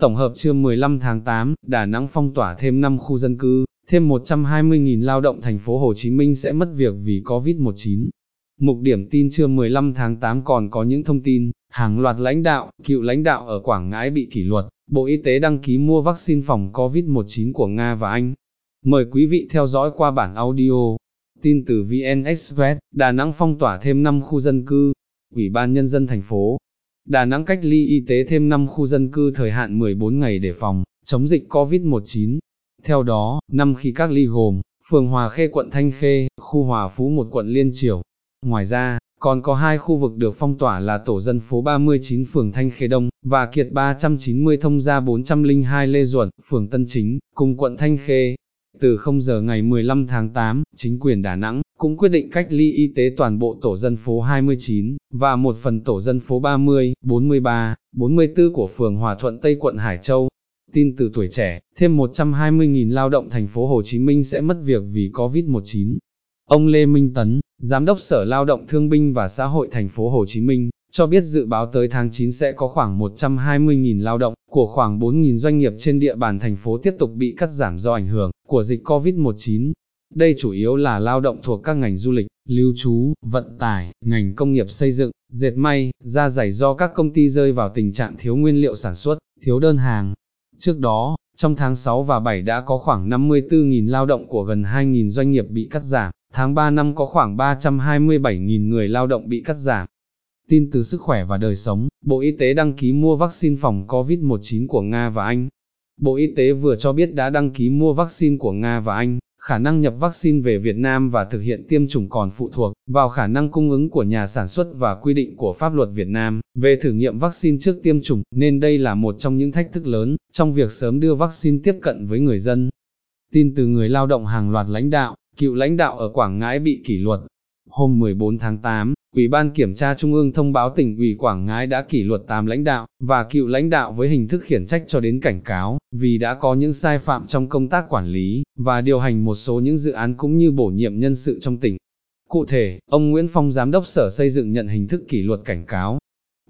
Tổng hợp trưa 15 tháng 8, Đà Nẵng phong tỏa thêm 5 khu dân cư, thêm 120.000 lao động thành phố Hồ Chí Minh sẽ mất việc vì Covid-19. Mục điểm tin trưa 15 tháng 8 còn có những thông tin, hàng loạt lãnh đạo, cựu lãnh đạo ở Quảng Ngãi bị kỷ luật, Bộ Y tế đăng ký mua vaccine phòng COVID-19 của Nga và Anh. Mời quý vị theo dõi qua bản audio. Tin từ VN Express, Đà Nẵng phong tỏa thêm 5 khu dân cư. Ủy ban Nhân dân thành phố, Đà Nẵng cách ly y tế thêm 5 khu dân cư thời hạn 14 ngày để phòng, chống dịch COVID-19. Theo đó, 5 khi các ly gồm, phường Hòa Khê quận Thanh Khê, khu Hòa Phú một quận Liên Triểu. Ngoài ra, còn có hai khu vực được phong tỏa là tổ dân phố 39 phường Thanh Khê Đông, và Kiệt 390 thông gia 402 Lê Duẩn, phường Tân Chính, cùng quận Thanh Khê. Từ 0 giờ ngày 15 tháng 8, chính quyền Đà Nẵng cũng quyết định cách ly y tế toàn bộ tổ dân phố 29 và một phần tổ dân phố 30, 43, 44 của phường Hòa Thuận Tây quận Hải Châu. Tin từ tuổi trẻ, thêm 120.000 lao động thành phố Hồ Chí Minh sẽ mất việc vì Covid-19. Ông Lê Minh Tấn, Giám đốc Sở Lao động Thương binh và Xã hội thành phố Hồ Chí Minh, cho biết dự báo tới tháng 9 sẽ có khoảng 120.000 lao động của khoảng 4.000 doanh nghiệp trên địa bàn thành phố tiếp tục bị cắt giảm do ảnh hưởng của dịch COVID-19. Đây chủ yếu là lao động thuộc các ngành du lịch, lưu trú, vận tải, ngành công nghiệp xây dựng, dệt may, da giày do các công ty rơi vào tình trạng thiếu nguyên liệu sản xuất, thiếu đơn hàng. Trước đó, trong tháng 6 và 7 đã có khoảng 54.000 lao động của gần 2.000 doanh nghiệp bị cắt giảm, tháng 3 năm có khoảng 327.000 người lao động bị cắt giảm. Tin từ sức khỏe và đời sống, Bộ Y tế đăng ký mua vaccine phòng COVID-19 của Nga và Anh. Bộ Y tế vừa cho biết đã đăng ký mua vaccine của Nga và Anh, khả năng nhập vaccine về Việt Nam và thực hiện tiêm chủng còn phụ thuộc vào khả năng cung ứng của nhà sản xuất và quy định của pháp luật Việt Nam về thử nghiệm vaccine trước tiêm chủng, nên đây là một trong những thách thức lớn trong việc sớm đưa vaccine tiếp cận với người dân. Tin từ người lao động hàng loạt lãnh đạo, cựu lãnh đạo ở Quảng Ngãi bị kỷ luật. Hôm 14 tháng 8, Ủy ban Kiểm tra Trung ương thông báo tỉnh ủy Quảng Ngãi đã kỷ luật 8 lãnh đạo và cựu lãnh đạo với hình thức khiển trách cho đến cảnh cáo, vì đã có những sai phạm trong công tác quản lý và điều hành một số những dự án cũng như bổ nhiệm nhân sự trong tỉnh. Cụ thể, ông Nguyễn Phong Giám đốc Sở Xây dựng nhận hình thức kỷ luật cảnh cáo,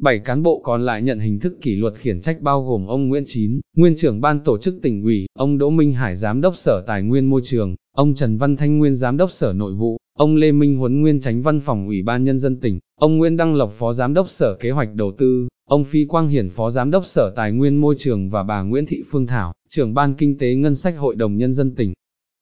7 cán bộ còn lại nhận hình thức kỷ luật khiển trách bao gồm ông Nguyễn Chín, nguyên trưởng ban tổ chức tỉnh ủy, ông Đỗ Minh Hải giám đốc Sở Tài nguyên Môi trường, ông Trần Văn Thanh nguyên giám đốc Sở Nội vụ, ông Lê Minh Huấn nguyên tránh văn phòng Ủy ban Nhân dân tỉnh, ông Nguyễn Đăng Lộc phó giám đốc Sở Kế hoạch Đầu tư, ông Phi Quang Hiển phó giám đốc Sở Tài nguyên Môi trường và bà Nguyễn Thị Phương Thảo, trưởng ban Kinh tế Ngân sách Hội đồng Nhân dân tỉnh.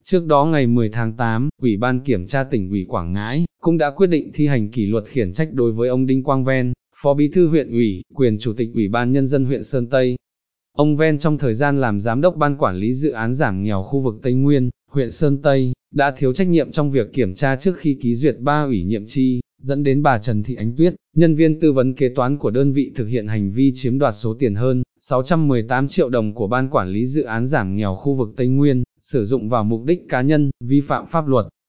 Trước đó ngày 10 tháng 8, Ủy ban Kiểm tra tỉnh ủy Quảng Ngãi cũng đã quyết định thi hành kỷ luật khiển trách đối với ông Đinh Quang Ven, Phó Bí thư huyện ủy, quyền Chủ tịch Ủy ban Nhân dân huyện Sơn Tây. Ông Ven trong thời gian làm giám đốc ban quản lý dự án giảm nghèo khu vực Tây Nguyên, huyện Sơn Tây, đã thiếu trách nhiệm trong việc kiểm tra trước khi ký duyệt ba ủy nhiệm chi, dẫn đến bà Trần Thị Ánh Tuyết, nhân viên tư vấn kế toán của đơn vị thực hiện hành vi chiếm đoạt số tiền hơn 618 triệu đồng của ban quản lý dự án giảm nghèo khu vực Tây Nguyên, sử dụng vào mục đích cá nhân, vi phạm pháp luật.